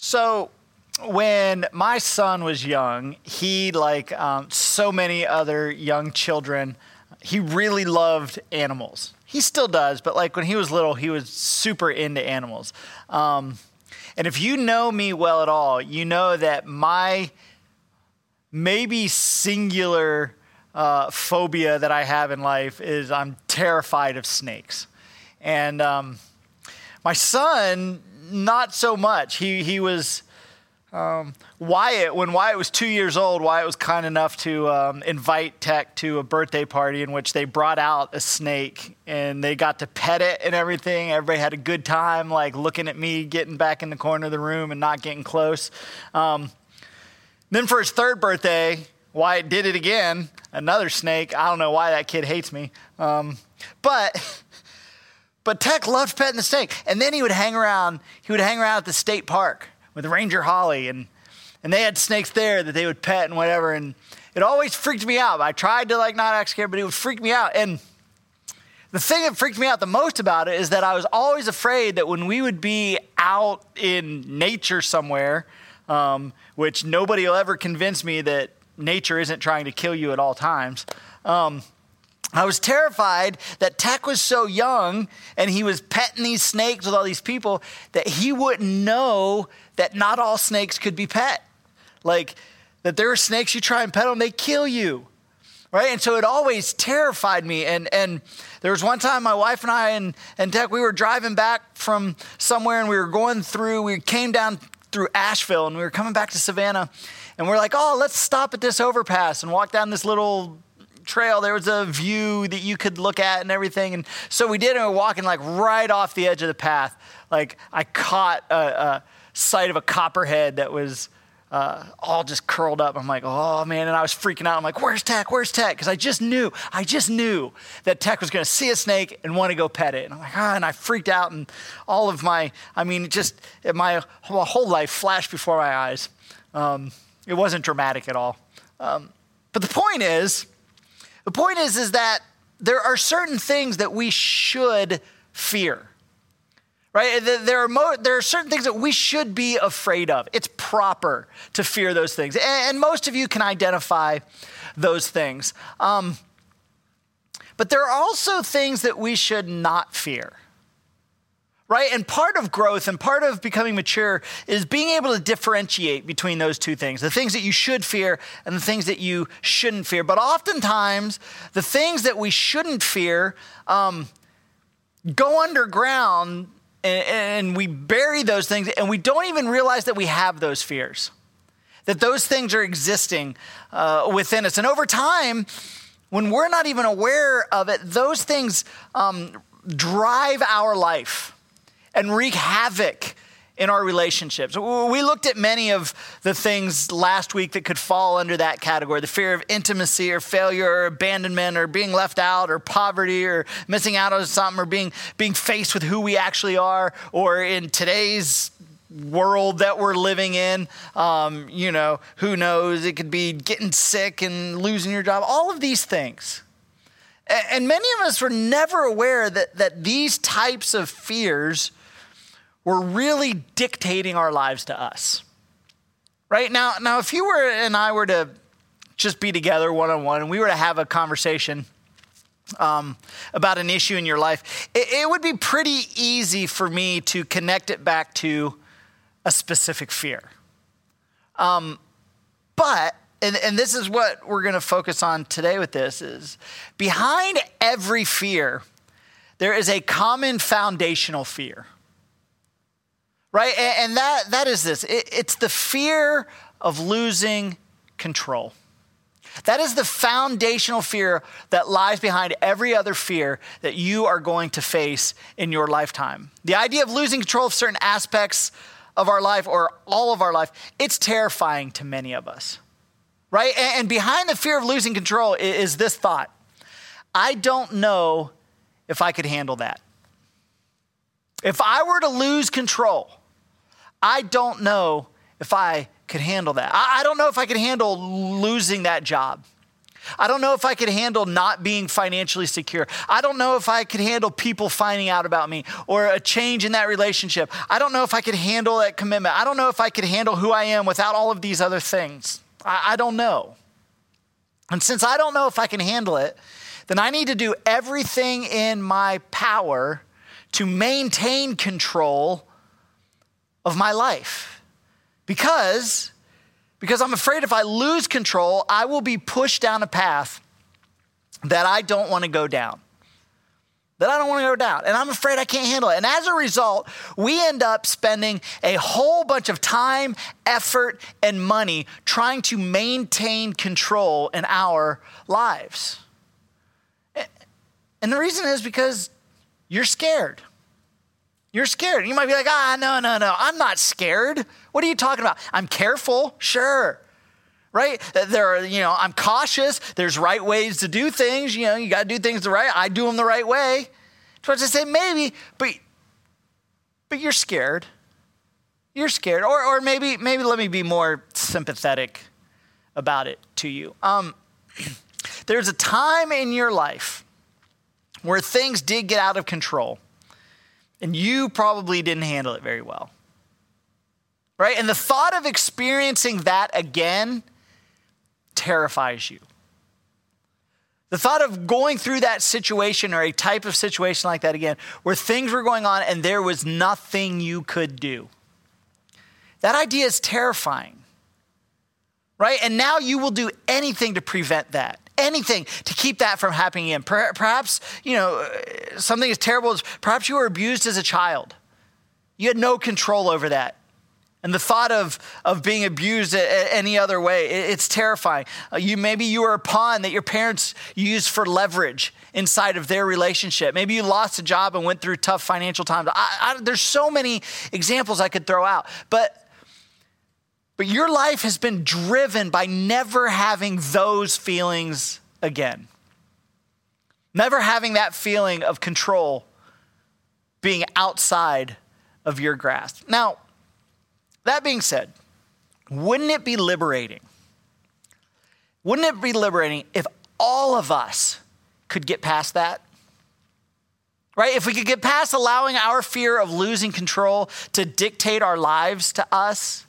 So, when my son was young, he, like um, so many other young children, he really loved animals. He still does, but like when he was little, he was super into animals. Um, and if you know me well at all, you know that my maybe singular uh, phobia that I have in life is I'm terrified of snakes. And um, my son, not so much. He, he was um, Wyatt, when Wyatt was two years old, Wyatt was kind enough to um, invite Tech to a birthday party in which they brought out a snake and they got to pet it and everything. Everybody had a good time, like looking at me getting back in the corner of the room and not getting close. Um, then for his third birthday, Wyatt did it again. Another snake. I don't know why that kid hates me, um, but. But Tech loved petting the snake, and then he would hang around. He would hang around at the state park with Ranger Holly, and and they had snakes there that they would pet and whatever, and it always freaked me out. I tried to like not act scared, but it would freak me out. And the thing that freaked me out the most about it is that I was always afraid that when we would be out in nature somewhere, um, which nobody will ever convince me that nature isn't trying to kill you at all times. Um, I was terrified that Tech was so young and he was petting these snakes with all these people that he wouldn't know that not all snakes could be pet. Like, that there are snakes you try and pet them, they kill you. Right? And so it always terrified me. And, and there was one time my wife and I and, and Tech, we were driving back from somewhere and we were going through, we came down through Asheville and we were coming back to Savannah. And we're like, oh, let's stop at this overpass and walk down this little trail. There was a view that you could look at and everything. And so we did, and we were walking like right off the edge of the path. Like I caught a, a sight of a copperhead that was uh, all just curled up. I'm like, oh man, and I was freaking out. I'm like, where's Tech? Where's Tech? Because I just knew, I just knew that Tech was going to see a snake and want to go pet it. And I'm like, ah, and I freaked out, and all of my, I mean, just my, my whole life flashed before my eyes. Um, it wasn't dramatic at all. Um, but the point is, the point is, is that there are certain things that we should fear right? There are, mo- there are certain things that we should be afraid of. It's proper to fear those things. And, most of you can identify those things. Um, but there are also things that we should not fear. Right? And part of growth and part of becoming mature is being able to differentiate between those two things the things that you should fear and the things that you shouldn't fear. But oftentimes, the things that we shouldn't fear um, go underground and, and we bury those things and we don't even realize that we have those fears, that those things are existing uh, within us. And over time, when we're not even aware of it, those things um, drive our life and wreak havoc in our relationships. We looked at many of the things last week that could fall under that category the fear of intimacy or failure or abandonment or being left out or poverty or missing out on something or being, being faced with who we actually are or in today's world that we're living in. Um, you know, who knows? It could be getting sick and losing your job, all of these things. And many of us were never aware that, that these types of fears were really dictating our lives to us. Right? Now, now if you were and I were to just be together one on one and we were to have a conversation um, about an issue in your life, it, it would be pretty easy for me to connect it back to a specific fear. Um, but and, and this is what we're going to focus on today with this is behind every fear there is a common foundational fear right? And that, that is this it's the fear of losing control. That is the foundational fear that lies behind every other fear that you are going to face in your lifetime. The idea of losing control of certain aspects of our life or all of our life, it's terrifying to many of us, right? And behind the fear of losing control is this thought I don't know if I could handle that. If I were to lose control, I don't know if I could handle that. I, don't know if I could handle losing that job. I don't know if I could handle not being financially secure. I don't know if I could handle people finding out about me or a change in that relationship. I don't know if I could handle that commitment. I don't know if I could handle who I am without all of these other things. I, I don't know. And since I don't know if I can handle it, then I need to do everything in my power to maintain control of my life. Because because I'm afraid if I lose control, I will be pushed down a path that I don't want to go down. That I don't want to go down. And I'm afraid I can't handle it. And as a result, we end up spending a whole bunch of time, effort, and money trying to maintain control in our lives. And the reason is because you're scared. You're scared. You might be like, ah, no, no, no, I'm not scared. What are you talking about? I'm careful, sure. Right? There are, you know, I'm cautious. There's right ways to do things. You know, you got to do things the right. I do them the right way. So I say maybe, but but you're scared. You're scared, or or maybe maybe let me be more sympathetic about it to you. Um, there's a time in your life where things did get out of control and you probably didn't handle it very well. Right? And the thought of experiencing that again terrifies you. The thought of going through that situation or a type of situation like that again, where things were going on and there was nothing you could do, that idea is terrifying. Right? And now you will do anything to prevent that anything to keep that from happening again. Perhaps, you know, something as terrible as perhaps you were abused as a child. You had no control over that. And the thought of, of being abused any other way, it's terrifying. Uh, you, maybe you were a pawn that your parents used for leverage inside of their relationship. Maybe you lost a job and went through tough financial times. I, I, there's so many examples I could throw out. But but your life has been driven by never having those feelings again. Never having that feeling of control being outside of your grasp. Now, that being said, wouldn't it be liberating? Wouldn't it be liberating if all of us could get past that? Right? If we could get past allowing our fear of losing control to dictate our lives to us,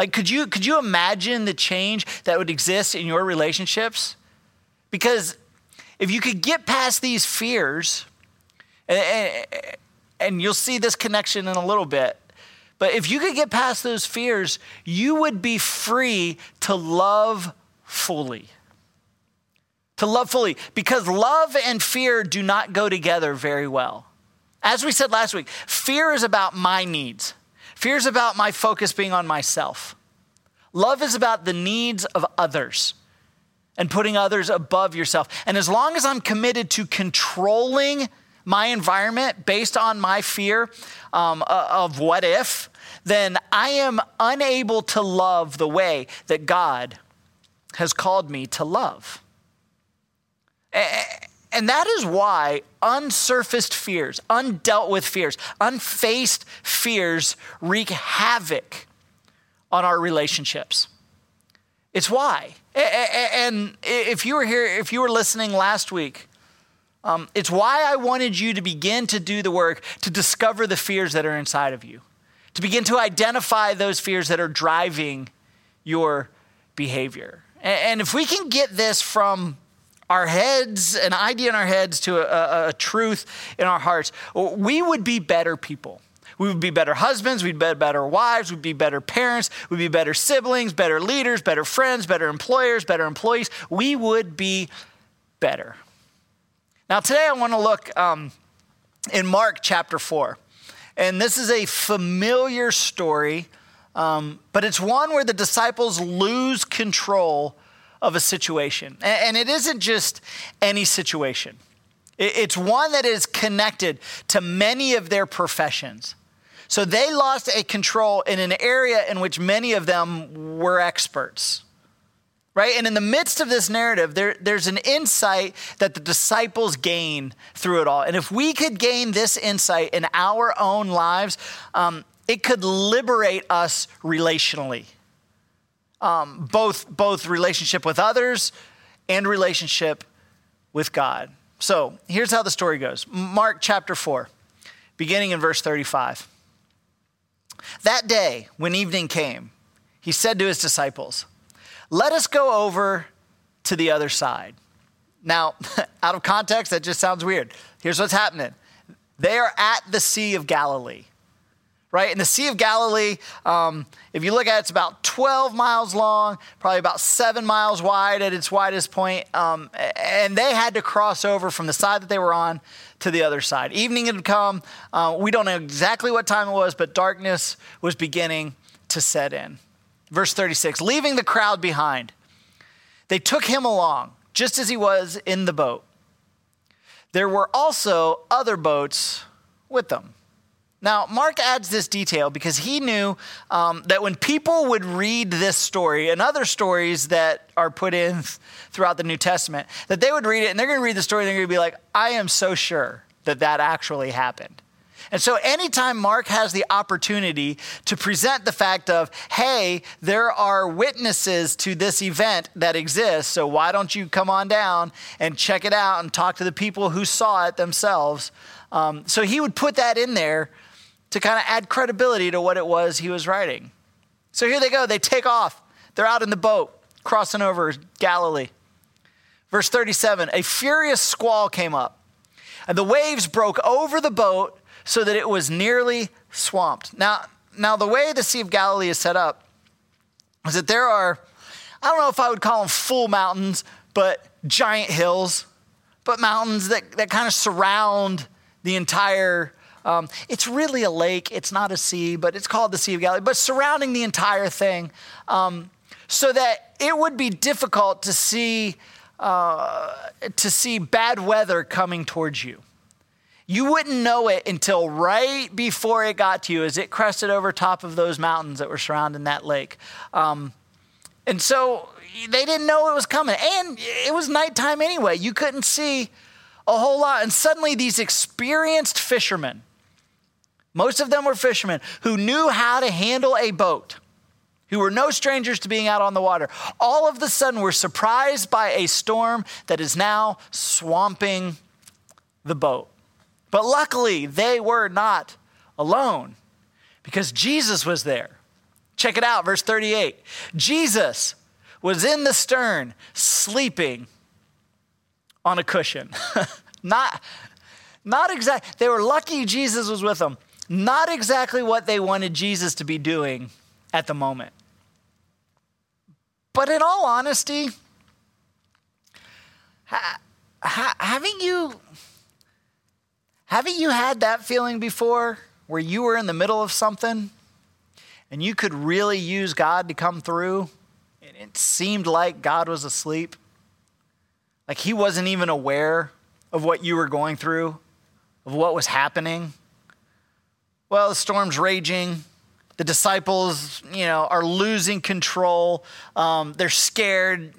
like, could you, could you imagine the change that would exist in your relationships? Because if you could get past these fears, and, and you'll see this connection in a little bit, but if you could get past those fears, you would be free to love fully. To love fully, because love and fear do not go together very well. As we said last week, fear is about my needs. Fear is about my focus being on myself. Love is about the needs of others and putting others above yourself. And as long as I'm committed to controlling my environment based on my fear um, of what if, then I am unable to love the way that God has called me to love. And that is why unsurfaced fears, undealt with fears, unfaced fears wreak havoc on our relationships. It's why. And if you were here, if you were listening last week, um, it's why I wanted you to begin to do the work to discover the fears that are inside of you, to begin to identify those fears that are driving your behavior. And if we can get this from our heads, an idea in our heads to a, a, a truth in our hearts, we would be better people. We would be better husbands, we'd be better wives, we'd be better parents, we'd be better siblings, better leaders, better friends, better employers, better employees. We would be better. Now, today I want to look um, in Mark chapter 4. And this is a familiar story, um, but it's one where the disciples lose control of a situation. And it isn't just any situation, it's one that is connected to many of their professions. So they lost a control in an area in which many of them were experts. Right? And in the midst of this narrative, there, there's an insight that the disciples gain through it all. And if we could gain this insight in our own lives, um, it could liberate us relationally um, both, both relationship with others and relationship with God. So here's how the story goes Mark chapter 4, beginning in verse 35. That day, when evening came, he said to his disciples, Let us go over to the other side. Now, out of context, that just sounds weird. Here's what's happening they are at the Sea of Galilee right? And the Sea of Galilee, um, if you look at it, it's about 12 miles long, probably about seven miles wide at its widest point. Um, and they had to cross over from the side that they were on to the other side. Evening had come. Uh, we don't know exactly what time it was, but darkness was beginning to set in. Verse 36 Leaving the crowd behind, they took him along, just as he was in the boat. There were also other boats with them. Now, Mark adds this detail because he knew um, that when people would read this story and other stories that are put in throughout the New Testament, that they would read it and they're going to read the story and they're going to be like, I am so sure that that actually happened. And so, anytime Mark has the opportunity to present the fact of, hey, there are witnesses to this event that exists, so why don't you come on down and check it out and talk to the people who saw it themselves? Um, so, he would put that in there to kind of add credibility to what it was he was writing. So here they go. They take off. They're out in the boat, crossing over Galilee. Verse 37 A furious squall came up, and the waves broke over the boat so that it was nearly swamped. Now, now the way the Sea of Galilee is set up is that there are, I don't know if I would call them full mountains, but giant hills, but mountains that, that kind of surround the entire um, it's really a lake. It's not a sea, but it's called the Sea of Galilee, but surrounding the entire thing um, so that it would be difficult to see, uh, to see bad weather coming towards you. You wouldn't know it until right before it got to you as it crested over top of those mountains that were surrounding that lake. Um, and so they didn't know it was coming. And it was nighttime anyway. You couldn't see a whole lot. And suddenly, these experienced fishermen, most of them were fishermen who knew how to handle a boat, who were no strangers to being out on the water. All of a sudden were surprised by a storm that is now swamping the boat. But luckily, they were not alone because Jesus was there. Check it out, verse 38. Jesus was in the stern, sleeping on a cushion. not, not exact. They were lucky Jesus was with them not exactly what they wanted Jesus to be doing at the moment. But in all honesty, ha, ha, haven't you haven't you had that feeling before where you were in the middle of something and you could really use God to come through and it seemed like God was asleep? Like he wasn't even aware of what you were going through, of what was happening. Well, the storm's raging. The disciples, you know, are losing control. Um, they're scared.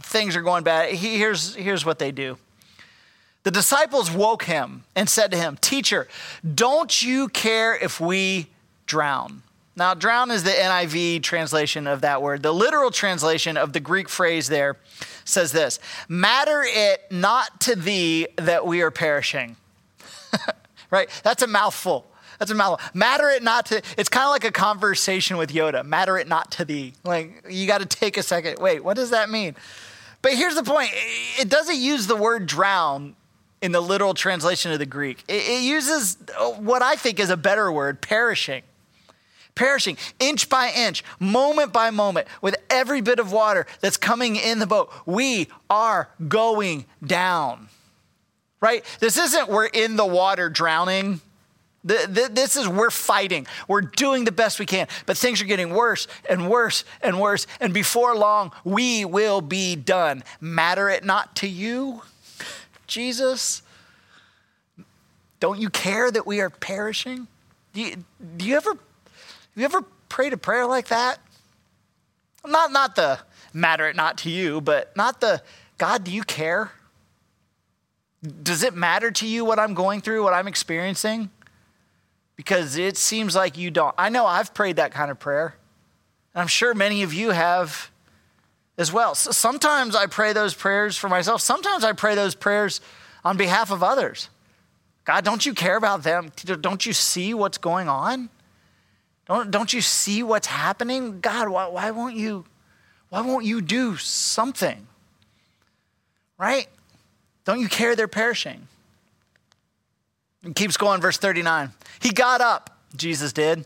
Things are going bad. Here's, here's what they do. The disciples woke him and said to him, Teacher, don't you care if we drown? Now, drown is the NIV translation of that word. The literal translation of the Greek phrase there says this Matter it not to thee that we are perishing. right? That's a mouthful. That's a mouthful. Matter it not to, it's kind of like a conversation with Yoda. Matter it not to thee. Like, you got to take a second. Wait, what does that mean? But here's the point it doesn't use the word drown in the literal translation of the Greek, it, uses uh, what I think is a better word perishing. Perishing inch by inch, moment by moment, with every bit of water that's coming in the boat. We are going down, right? This isn't we're in the water drowning this is, we're fighting. We're doing the best we can, but things are getting worse and worse and worse. And before long, we will be done. Matter it not to you, Jesus? Don't you care that we are perishing? Do you, do you ever, have you ever prayed a prayer like that? Not, not the matter it not to you, but not the God, do you care? Does it matter to you what I'm going through, what I'm experiencing? Because it seems like you don't. I know I've prayed that kind of prayer. And I'm sure many of you have as well. So sometimes I pray those prayers for myself. Sometimes I pray those prayers on behalf of others. God, don't you care about them? Don't you see what's going on? Don't, don't you see what's happening? God, why, why won't you why won't you do something? Right? Don't you care they're perishing? Keeps going, verse 39. He got up, Jesus did,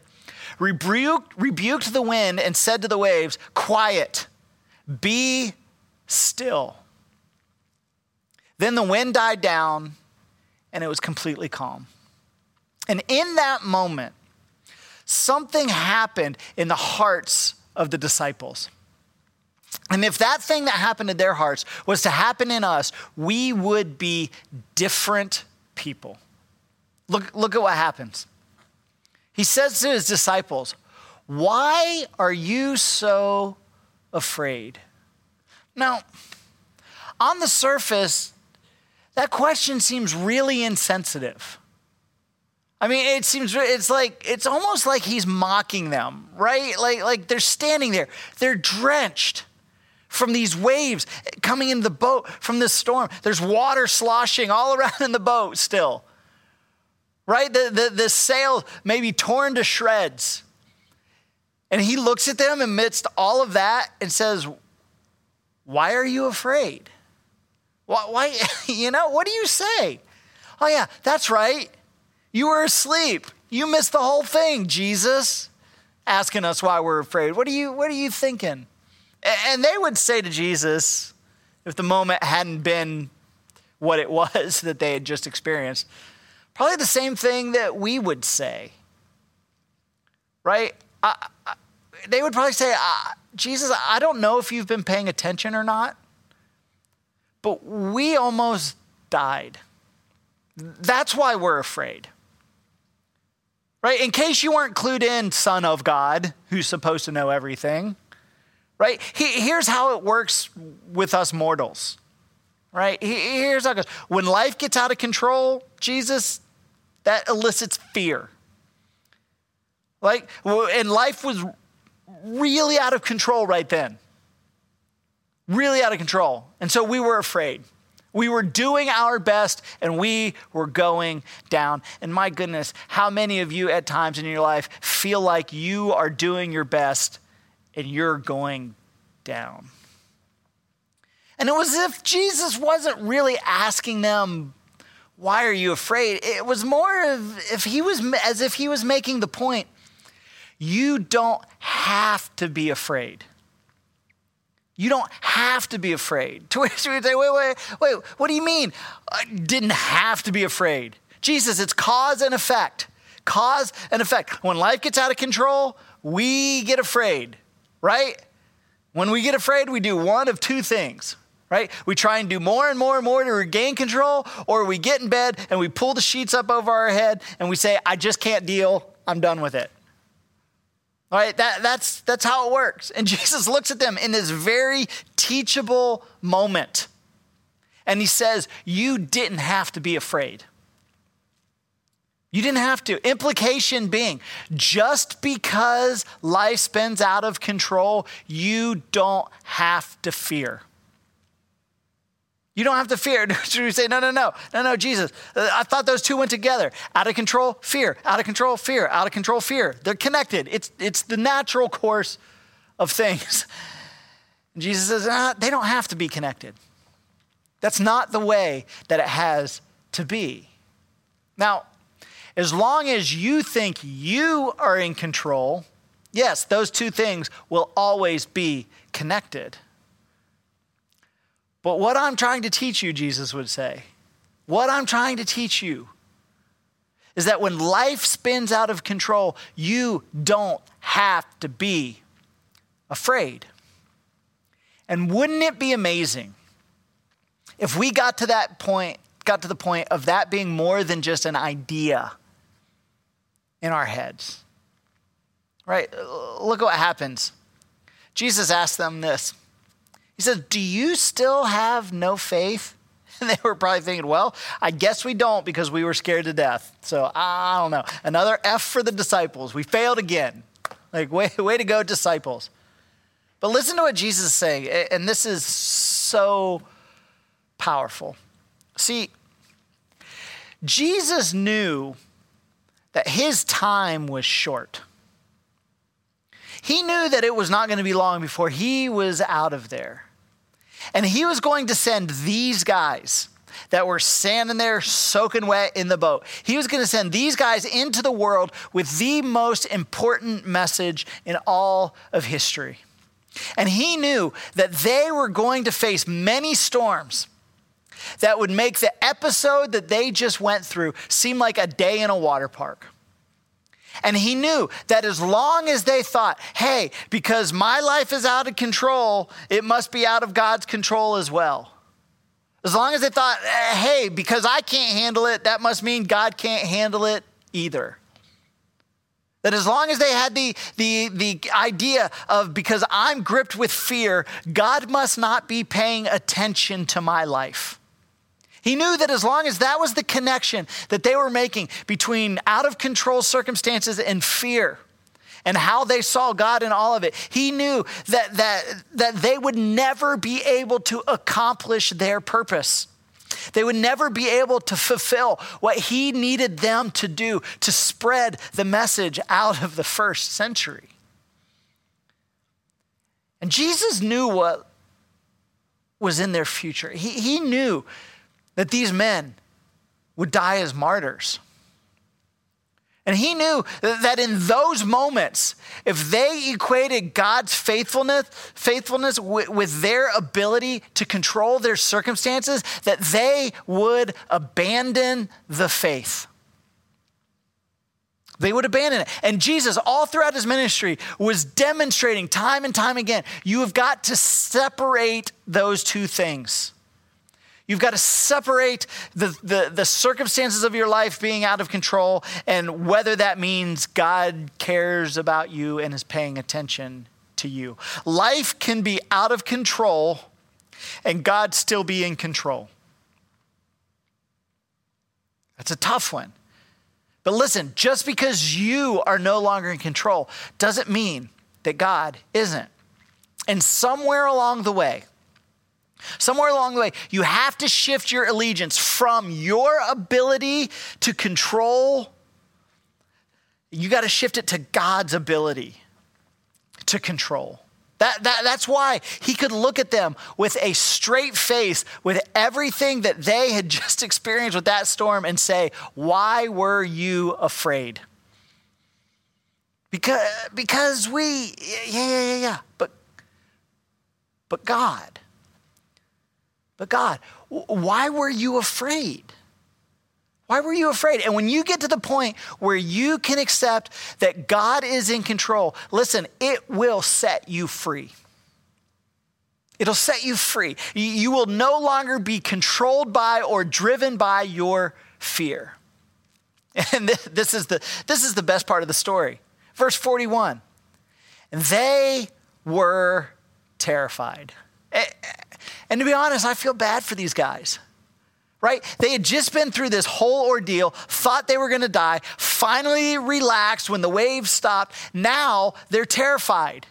rebuked, rebuked the wind, and said to the waves, Quiet, be still. Then the wind died down, and it was completely calm. And in that moment, something happened in the hearts of the disciples. And if that thing that happened in their hearts was to happen in us, we would be different people. Look, look at what happens. He says to his disciples, Why are you so afraid? Now, on the surface, that question seems really insensitive. I mean, it seems it's like it's almost like he's mocking them, right? Like like they're standing there. They're drenched from these waves coming into the boat from this storm. There's water sloshing all around in the boat still. Right? The, the, the sail may be torn to shreds. And he looks at them amidst all of that and says, Why are you afraid? Why, why you know, what do you say? Oh, yeah, that's right. You were asleep. You missed the whole thing, Jesus. Asking us why we're afraid. What are you, what are you thinking? And they would say to Jesus, if the moment hadn't been what it was that they had just experienced, probably the same thing that we would say. Right? I, I, they would probably say, Jesus, I don't know if you've been paying attention or not, but we almost died. That's why we're afraid. Right? In case you weren't clued in, Son of God, who's supposed to know everything right? here's how it works with us mortals, right? here's how it goes. When life gets out of control, Jesus, that elicits fear. Like, and life was really out of control right then. Really out of control. And so we were afraid. We were doing our best and we were going down. And my goodness, how many of you at times in your life feel like you are doing your best and you're going down. And it was as if Jesus wasn't really asking them, Why are you afraid? It was more of if he was as if he was making the point, you don't have to be afraid. You don't have to be afraid. To which we say, wait, wait, wait, what do you mean? I didn't have to be afraid. Jesus, it's cause and effect. Cause and effect. When life gets out of control, we get afraid right? When we get afraid, we do one of two things, right? We try and do more and more and more to regain control, or we get in bed and we pull the sheets up over our head and we say, I just can't deal, I'm done with it. All right, that, that's, that's how it works. And Jesus looks at them in this very teachable moment. And he says, You didn't have to be afraid. You didn't have to. Implication being, just because life spins out of control, you don't have to fear. You don't have to fear. Should we say, no, no, no, no, no, Jesus, uh, I thought those two went together. Out of control, fear. Out of control, fear. Out of control, fear. They're connected. It's, it's the natural course of things. And Jesus says, ah, they don't have to be connected. That's not the way that it has to be. Now, as long as you think you are in control, yes, those two things will always be connected. What I'm trying to teach you, Jesus would say, what I'm trying to teach you is that when life spins out of control, you don't have to be afraid. And wouldn't it be amazing if we got to that point, got to the point of that being more than just an idea? in our heads. Right? Look what happens. Jesus asked them this. He says, Do you still have no faith? And they were probably thinking, Well, I guess we don't because we were scared to death. So I don't know. Another F for the disciples. We failed again. Like, way, way to go, disciples. But listen to what Jesus is saying, and this is so powerful. See, Jesus knew that his time was short. He knew that it was not going to be long before he was out of there. And he was going to send these guys that were standing there soaking wet in the boat. He was going to send these guys into the world with the most important message in all of history. And he knew that they were going to face many storms that would make the episode that they just went through seem like a day in a water park. And he knew that as long as they thought, hey, because my life is out of control, it must be out of God's control as well. As long as they thought, eh, hey, because I can't handle it, that must mean God can't handle it either. That as long as they had the, the, the idea of because I'm gripped with fear, God must not be paying attention to my life. He knew that as long as that was the connection that they were making between out of control circumstances and fear and how they saw God in all of it, he knew that, that, that they would never be able to accomplish their purpose. They would never be able to fulfill what he needed them to do to spread the message out of the first century. And Jesus knew what was in their future. He, he knew that these men would die as martyrs. And he knew that in those moments, if they equated God's faithfulness, faithfulness with, with, their ability to control their circumstances, that they would abandon the faith. They would abandon it. And Jesus, all throughout his ministry, was demonstrating time and time again you have got to separate those two things. You've got to separate the, the, the, circumstances of your life being out of control and whether that means God cares about you and is paying attention to you. Life can be out of control and God still be in control. That's a tough one. But listen, just because you are no longer in control doesn't mean that God isn't. And somewhere along the way, Somewhere along the way, you have to shift your allegiance from your ability to control, you got to shift it to God's ability to control. That, that, that's why he could look at them with a straight face, with everything that they had just experienced with that storm, and say, Why were you afraid? Because, because we, yeah, yeah, yeah, yeah. But, but God, but God, why were you afraid? Why were you afraid? And when you get to the point where you can accept that God is in control, listen, it will set you free. It'll set you free. You will no longer be controlled by or driven by your fear. And this is the, this is the best part of the story. Verse 41 they were terrified. And to be honest, I feel bad for these guys. Right? They had just been through this whole ordeal, thought they were to die, finally relaxed when the waves stopped. Now they're terrified.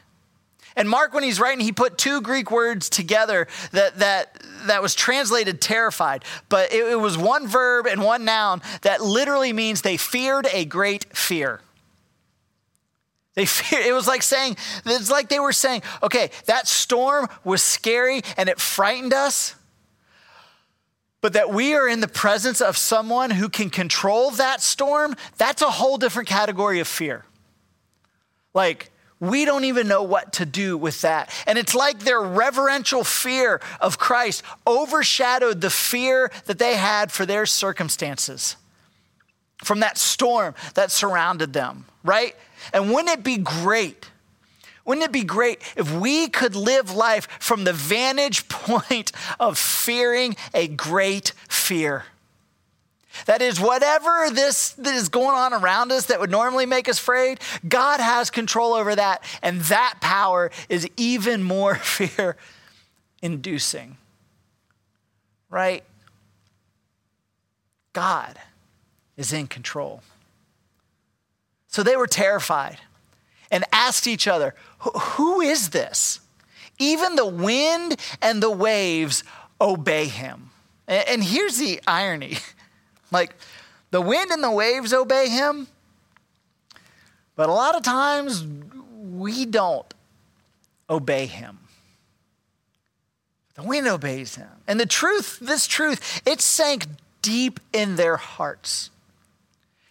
And Mark, when he's writing, he put two Greek words together that, that, that was translated terrified, but it, it was one verb and one noun that literally means they feared a great fear. They it was like saying, it's like they were saying, okay, that storm was scary and it frightened us, but that we are in the presence of someone who can control that storm, that's a whole different category of fear. Like, we don't even know what to do with that. And it's like their reverential fear of Christ overshadowed the fear that they had for their circumstances from that storm that surrounded them, right? And wouldn't it be great? Wouldn't it be great if we could live life from the vantage point of fearing a great fear? That is, whatever this that is going on around us that would normally make us afraid, God has control over that. And that power is even more fear inducing. Right? God is in control. So they were terrified and asked each other, Who is this? Even the wind and the waves obey him. And here's the irony like, the wind and the waves obey him, but a lot of times we don't obey him. The wind obeys him. And the truth, this truth, it sank deep in their hearts.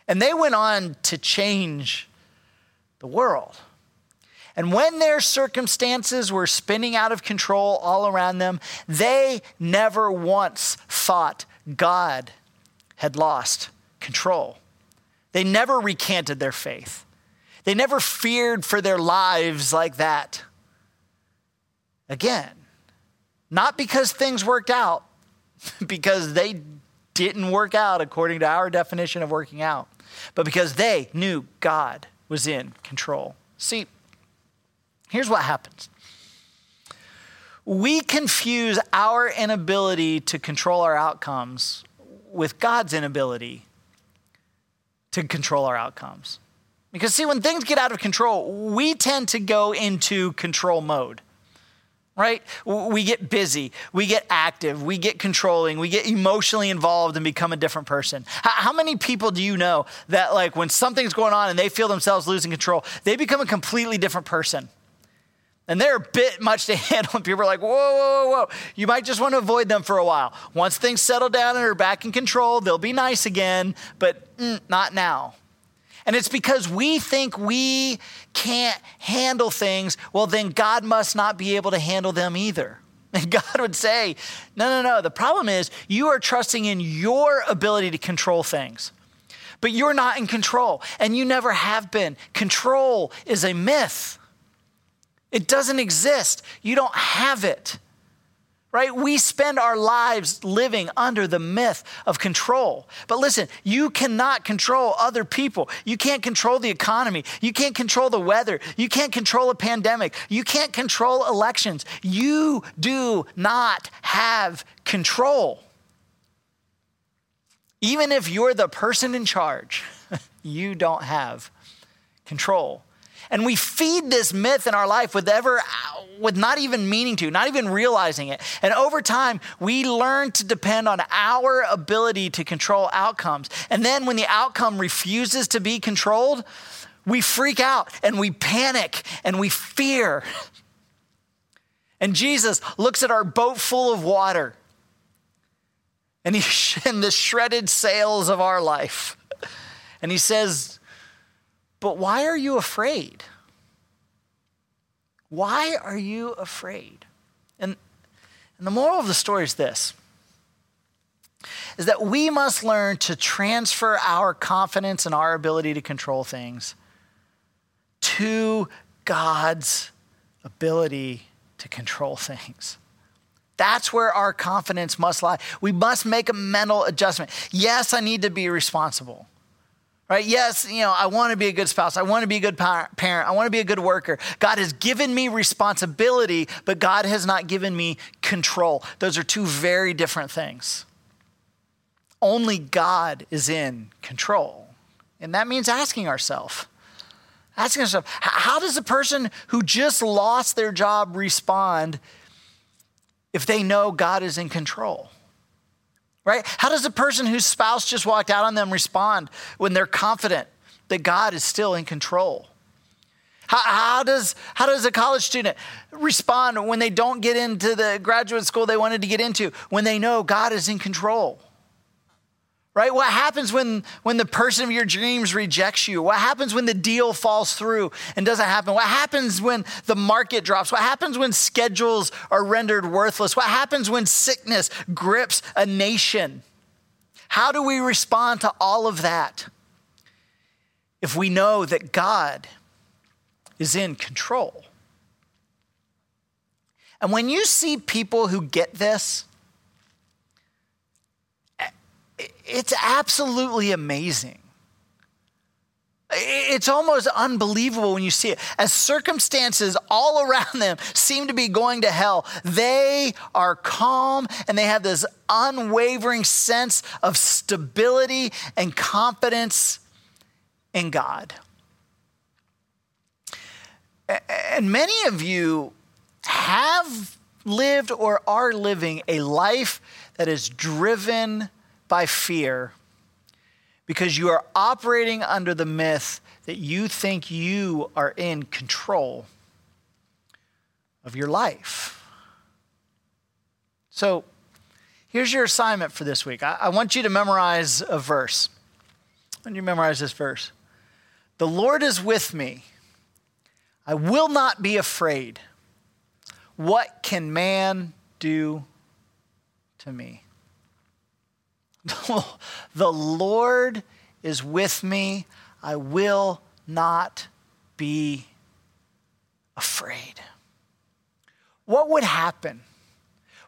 And they went on to change the world. And when their circumstances were spinning out of control all around them, they never once thought God had lost control. They never recanted their faith. They never feared for their lives like that. Again, not because things worked out, because they didn't work out according to our definition of working out, but because they knew God was in control. See, Here's what happens we confuse our inability to control our outcomes with God's inability to control our outcomes. Because, see, when things get out of control, we tend to go into control mode right? We get busy, we get active, we get controlling, we get emotionally involved and become a different person. How many people do you know that, like, when something's going on and they feel themselves losing control, they become a completely different person? And they're a bit much to handle. And people are like, whoa, whoa, whoa, whoa. You might just want to avoid them for a while. Once things settle down and are back in control, they'll be nice again, but mm, not now. And it's because we think we can't handle things, well, then God must not be able to handle them either. And God would say, no, no, no. The problem is you are trusting in your ability to control things, but you're not in control, and you never have been. Control is a myth. It doesn't exist. You don't have it. Right? We spend our lives living under the myth of control. But listen, you cannot control other people. You can't control the economy. You can't control the weather. You can't control a pandemic. You can't control elections. You do not have control. Even if you're the person in charge, you don't have control. And we feed this myth in our life with ever, with not even meaning to, not even realizing it. And over time, we learn to depend on our ability to control outcomes. And then when the outcome refuses to be controlled, we freak out and we panic and we fear. And Jesus looks at our boat full of water and he in the shredded sails of our life. And he says, but why are you afraid? Why are you afraid? And, and the moral of the story is this is that we must learn to transfer our confidence and our ability to control things to God's ability to control things. That's where our confidence must lie. We must make a mental adjustment. Yes, I need to be responsible right? Yes, you know, I want to be a good spouse. I want to be a good parent. I want to be a good worker. God has given me responsibility, but God has not given me control. Those are two very different things. Only God is in control. And that means asking ourselves, asking ourselves, how does a person who just lost their job respond if they know God is in control? Right? How does a person whose spouse just walked out on them respond when they're confident that God is still in control? How, how, does, how does a college student respond when they don't get into the graduate school they wanted to get into, when they know God is in control? Right? What happens when, when the person of your dreams rejects you? What happens when the deal falls through and doesn't happen? What happens when the market drops? What happens when schedules are rendered worthless? What happens when sickness grips a nation? How do we respond to all of that if we know that God is in control? And when you see people who get this, it's absolutely amazing. It's almost unbelievable when you see it. As circumstances all around them seem to be going to hell, they are calm and they have this unwavering sense of stability and confidence in God. And many of you have lived or are living a life that is driven by fear because you are operating under the myth that you think you are in control of your life. So here's your assignment for this week. I, I want you to memorize a verse. When you memorize this verse, the Lord is with me. I will not be afraid. What can man do to me? the Lord is with me. I will not be afraid. What would happen?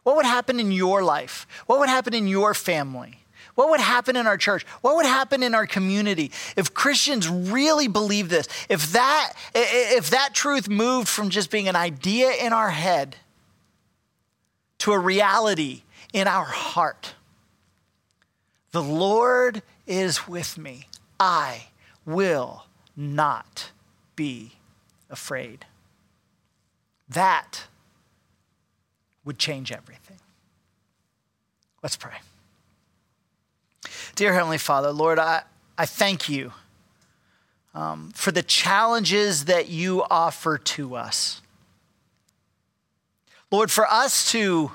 What would happen in your life? What would happen in your family? What would happen in our church? What would happen in our community if Christians really believe this? If that, if that truth moved from just being an idea in our head to a reality in our heart. The Lord is with me. I will not be afraid. That would change everything. Let's pray. Dear Heavenly Father, Lord, I, I thank you um, for the challenges that you offer to us. Lord, for us to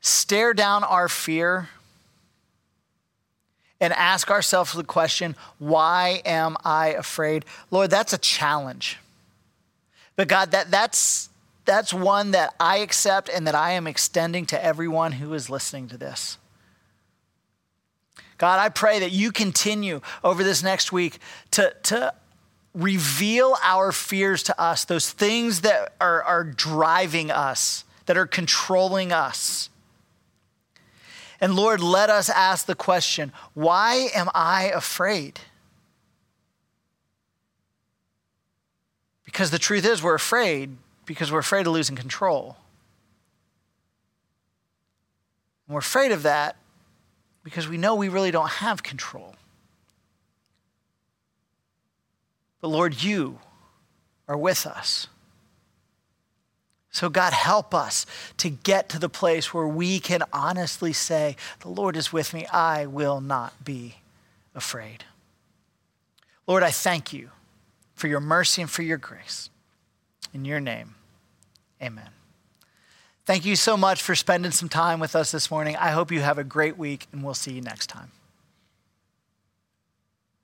stare down our fear and ask ourselves the question, why am I afraid? Lord, that's a challenge. But God, that, that's, that's one that I accept and that I am extending to everyone who is listening to this. God, I pray that you continue over this next week to, to reveal our fears to us, those things that are, are driving us, that are controlling us. And Lord, let us ask the question why am I afraid? Because the truth is, we're afraid because we're afraid of losing control. And we're afraid of that because we know we really don't have control. But Lord, you are with us. So, God, help us to get to the place where we can honestly say, The Lord is with me. I will not be afraid. Lord, I thank you for your mercy and for your grace. In your name, amen. Thank you so much for spending some time with us this morning. I hope you have a great week, and we'll see you next time.